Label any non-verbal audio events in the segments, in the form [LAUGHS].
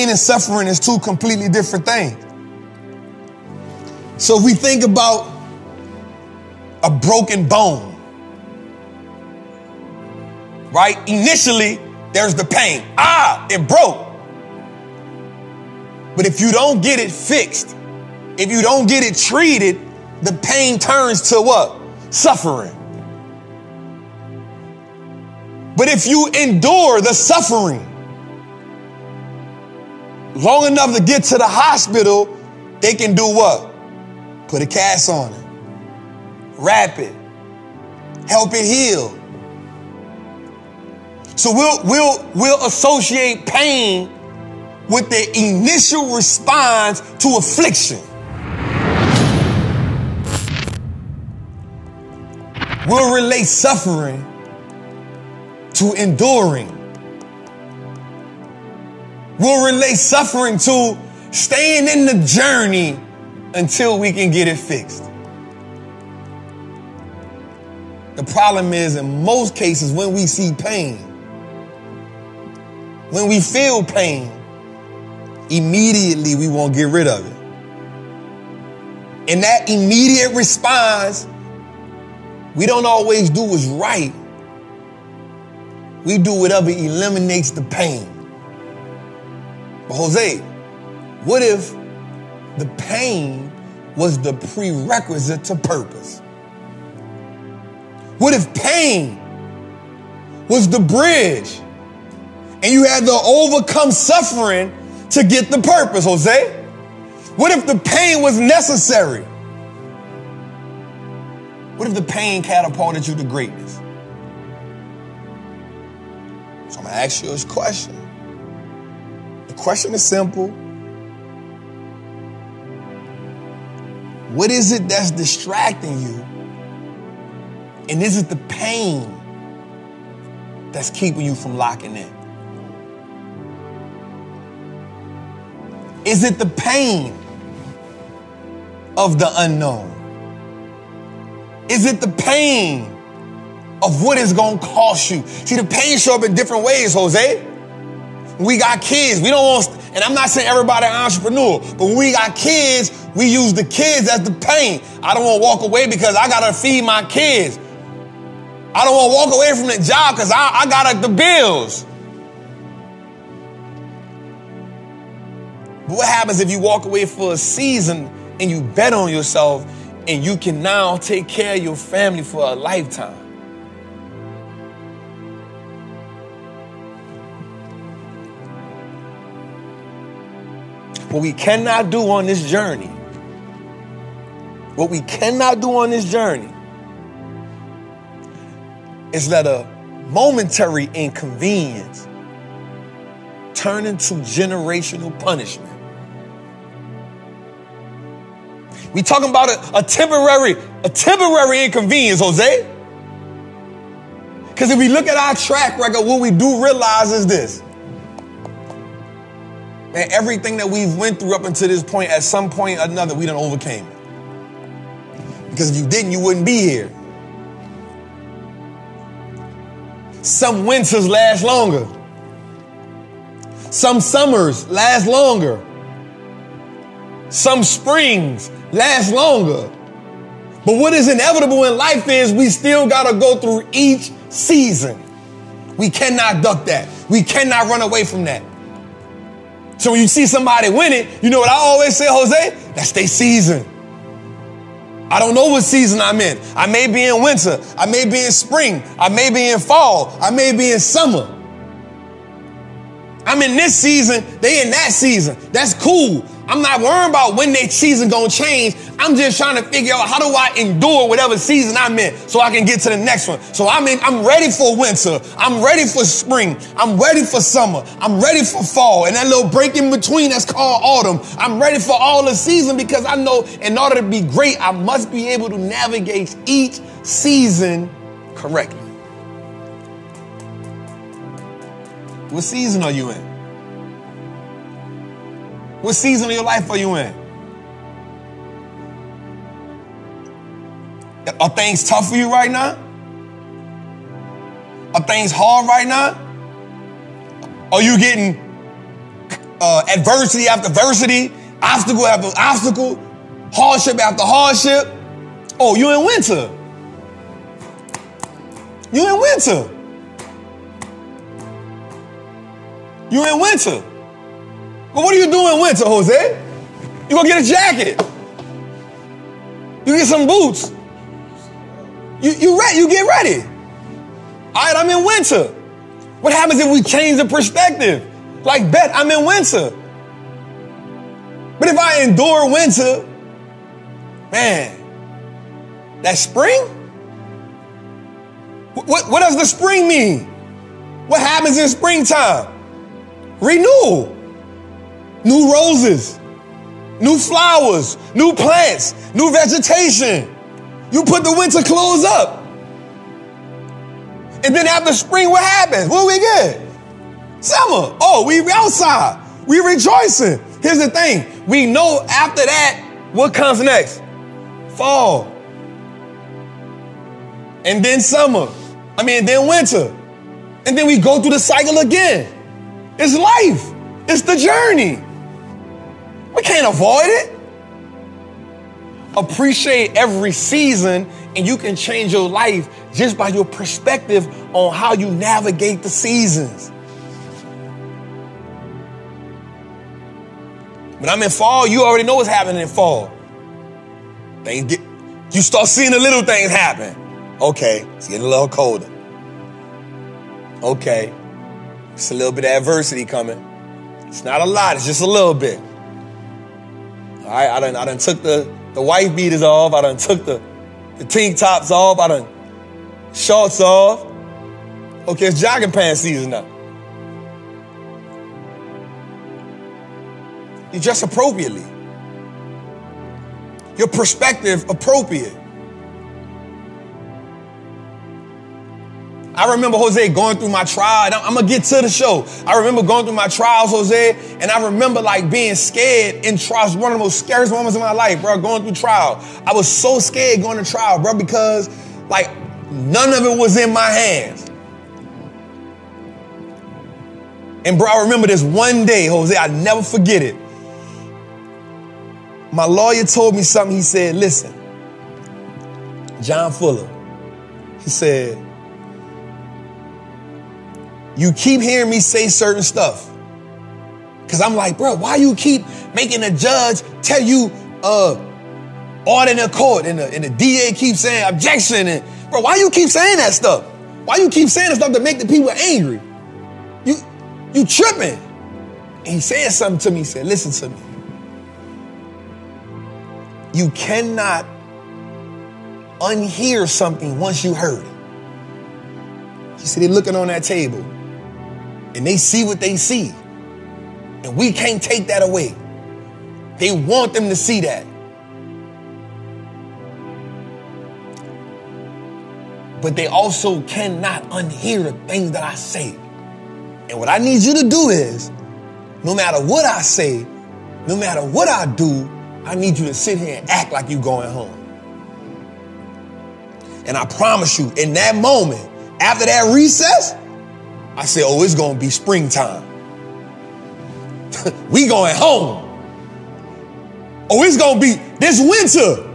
pain and suffering is two completely different things. So if we think about a broken bone, right? Initially, there's the pain. Ah, it broke. But if you don't get it fixed, if you don't get it treated, the pain turns to what? Suffering. But if you endure the suffering long enough to get to the hospital, they can do what? Put a cast on it, wrap it, help it heal. So we'll, we'll, we'll associate pain with the initial response to affliction. We'll relate suffering to enduring. We'll relate suffering to staying in the journey until we can get it fixed. The problem is, in most cases, when we see pain, when we feel pain, immediately we won't get rid of it. And that immediate response, we don't always do what's right. We do whatever eliminates the pain. But Jose, what if the pain was the prerequisite to purpose? What if pain was the bridge and you had to overcome suffering to get the purpose, Jose? What if the pain was necessary? What if the pain catapulted you to greatness? So I'm gonna ask you this question. Question is simple. What is it that's distracting you? And is it the pain that's keeping you from locking in? Is it the pain of the unknown? Is it the pain of what it's gonna cost you? See, the pain show up in different ways, Jose. We got kids. We don't want, and I'm not saying everybody an entrepreneur, but when we got kids, we use the kids as the pain. I don't want to walk away because I gotta feed my kids. I don't want to walk away from the job because I, I got the bills. But what happens if you walk away for a season and you bet on yourself and you can now take care of your family for a lifetime? What we cannot do on this journey, what we cannot do on this journey is let a momentary inconvenience turn into generational punishment. We talking about a, a temporary, a temporary inconvenience, Jose. Because if we look at our track record, what we do realize is this. Man, everything that we've went through up until this point, at some point or another, we done overcame it. Because if you didn't, you wouldn't be here. Some winters last longer. Some summers last longer. Some springs last longer. But what is inevitable in life is we still got to go through each season. We cannot duck that. We cannot run away from that. So when you see somebody win it, you know what I always say, Jose? That's their season. I don't know what season I'm in. I may be in winter. I may be in spring. I may be in fall. I may be in summer. I'm in this season. They in that season. That's cool. I'm not worrying about when their season gonna change. I'm just trying to figure out how do I endure whatever season I'm in so I can get to the next one. So I'm I'm ready for winter. I'm ready for spring. I'm ready for summer. I'm ready for fall. And that little break in between that's called autumn. I'm ready for all the season because I know in order to be great, I must be able to navigate each season correctly. What season are you in? What season of your life are you in? Are things tough for you right now? Are things hard right now? Are you getting uh, adversity after adversity, obstacle after obstacle, hardship after hardship. Oh, you in winter. You in winter. You in winter. But what are you doing in winter, Jose? You gonna get a jacket. You get some boots. You you ready? You get ready. All right, I'm in winter. What happens if we change the perspective? Like, bet I'm in winter. But if I endure winter, man, that spring? What, what does the spring mean? What happens in springtime? Renewal. New roses, new flowers, new plants, new vegetation. You put the winter clothes up. And then after spring, what happens? What we get? Summer. Oh, we outside. We rejoicing. Here's the thing. We know after that, what comes next? Fall. And then summer. I mean, then winter. And then we go through the cycle again. It's life. It's the journey. We can't avoid it. Appreciate every season, and you can change your life just by your perspective on how you navigate the seasons. When I'm in fall, you already know what's happening in fall. Things get, you start seeing the little things happen. Okay, it's getting a little colder. Okay, it's a little bit of adversity coming. It's not a lot, it's just a little bit. Right, I done, I done took the, the white beaters off. I done took the, the tank tops off. I done shorts off. Okay, it's jogging pants season now. You dress appropriately. Your perspective appropriate. I remember Jose going through my trial. I'm gonna get to the show. I remember going through my trials, Jose, and I remember like being scared in trials. One of the most scariest moments of my life, bro. Going through trial, I was so scared going to trial, bro, because like none of it was in my hands. And bro, I remember this one day, Jose. I never forget it. My lawyer told me something. He said, "Listen, John Fuller." He said you keep hearing me say certain stuff. Cause I'm like, bro, why you keep making a judge tell you uh order in the court and the, and the DA keeps saying objection and bro, why you keep saying that stuff? Why you keep saying that stuff to make the people angry? You you tripping. And he said something to me, he said, listen to me. You cannot unhear something once you heard it. He said, they're looking on that table and they see what they see. And we can't take that away. They want them to see that. But they also cannot unhear the things that I say. And what I need you to do is, no matter what I say, no matter what I do, I need you to sit here and act like you're going home. And I promise you, in that moment, after that recess, I said, oh, it's going to be springtime. [LAUGHS] we going home. Oh, it's going to be this winter.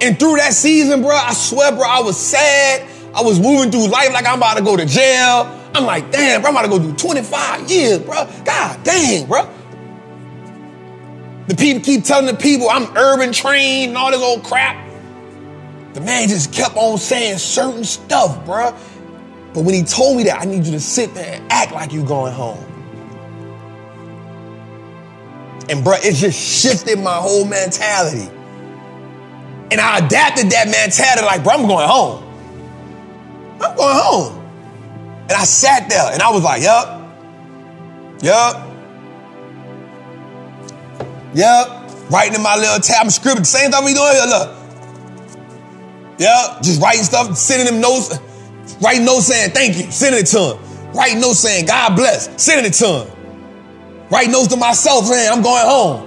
And through that season, bro, I swear, bro, I was sad. I was moving through life like I'm about to go to jail. I'm like, damn, bro, I'm about to go do 25 years, bro. God dang, bro. The people keep telling the people I'm urban trained and all this old crap. The man just kept on saying certain stuff, bro. But when he told me that, I need you to sit there and act like you're going home. And bro, it just shifted my whole mentality. And I adapted that mentality like, bro, I'm going home. I'm going home. And I sat there and I was like, yup, yup, yup. Writing in my little tab, I'm scribbling. Same thing we doing here, look. Yep, just writing stuff, sending them notes. Write notes saying thank you, sending it to him. Write notes saying God bless, sending it to him. Write notes to myself saying I'm going home.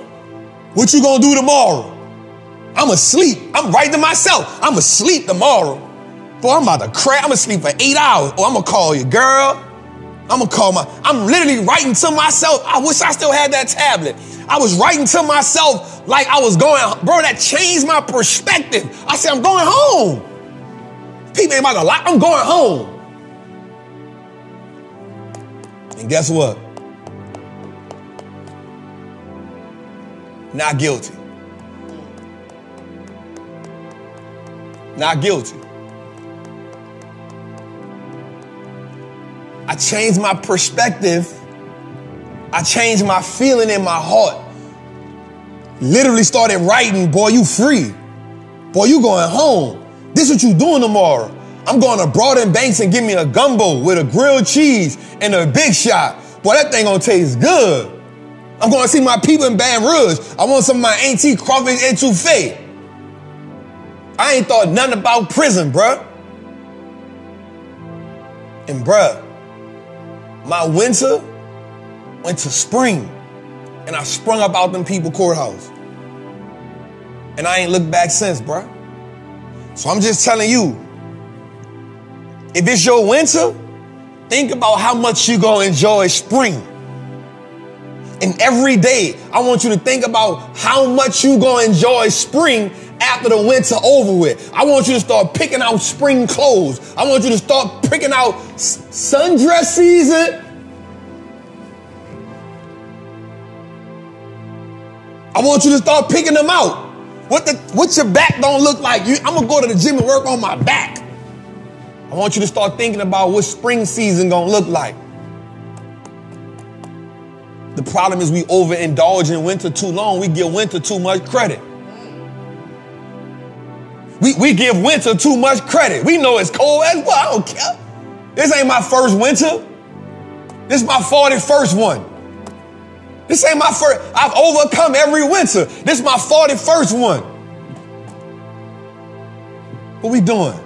What you gonna do tomorrow? I'm asleep. I'm writing to myself. I'm asleep tomorrow. Boy, I'm about to crack. I'm gonna sleep for eight hours. Oh, or I'm gonna call you, girl. I'm gonna call my, I'm literally writing to myself. I wish I still had that tablet. I was writing to myself like I was going, bro, that changed my perspective. I said, I'm going home. People ain't about to lie. I'm going home. And guess what? Not guilty. Not guilty. I changed my perspective. I changed my feeling in my heart. Literally started writing, boy, you free. Boy, you going home. This what you doing tomorrow. I'm going to Broad Banks and give me a gumbo with a grilled cheese and a big shot. Boy, that thing gonna taste good. I'm going to see my people in Baton Rouge. I want some of my auntie crawfish etouffee. I ain't thought nothing about prison, bruh. And bruh, my winter went to spring. And I sprung up out them people courthouse. And I ain't looked back since, bruh. So I'm just telling you, if it's your winter, think about how much you're gonna enjoy spring. And every day, I want you to think about how much you're gonna enjoy spring after the winter over with. I want you to start picking out spring clothes. I want you to start picking out sundress season. I want you to start picking them out. What the what your back don't look like? You, I'm gonna go to the gym and work on my back. I want you to start thinking about what spring season gonna look like. The problem is we overindulge in winter too long. We give winter too much credit. We, we give winter too much credit. We know it's cold as well. I don't care. This ain't my first winter. This is my 41st one. This ain't my first. I've overcome every winter. This is my 41st one. What we doing?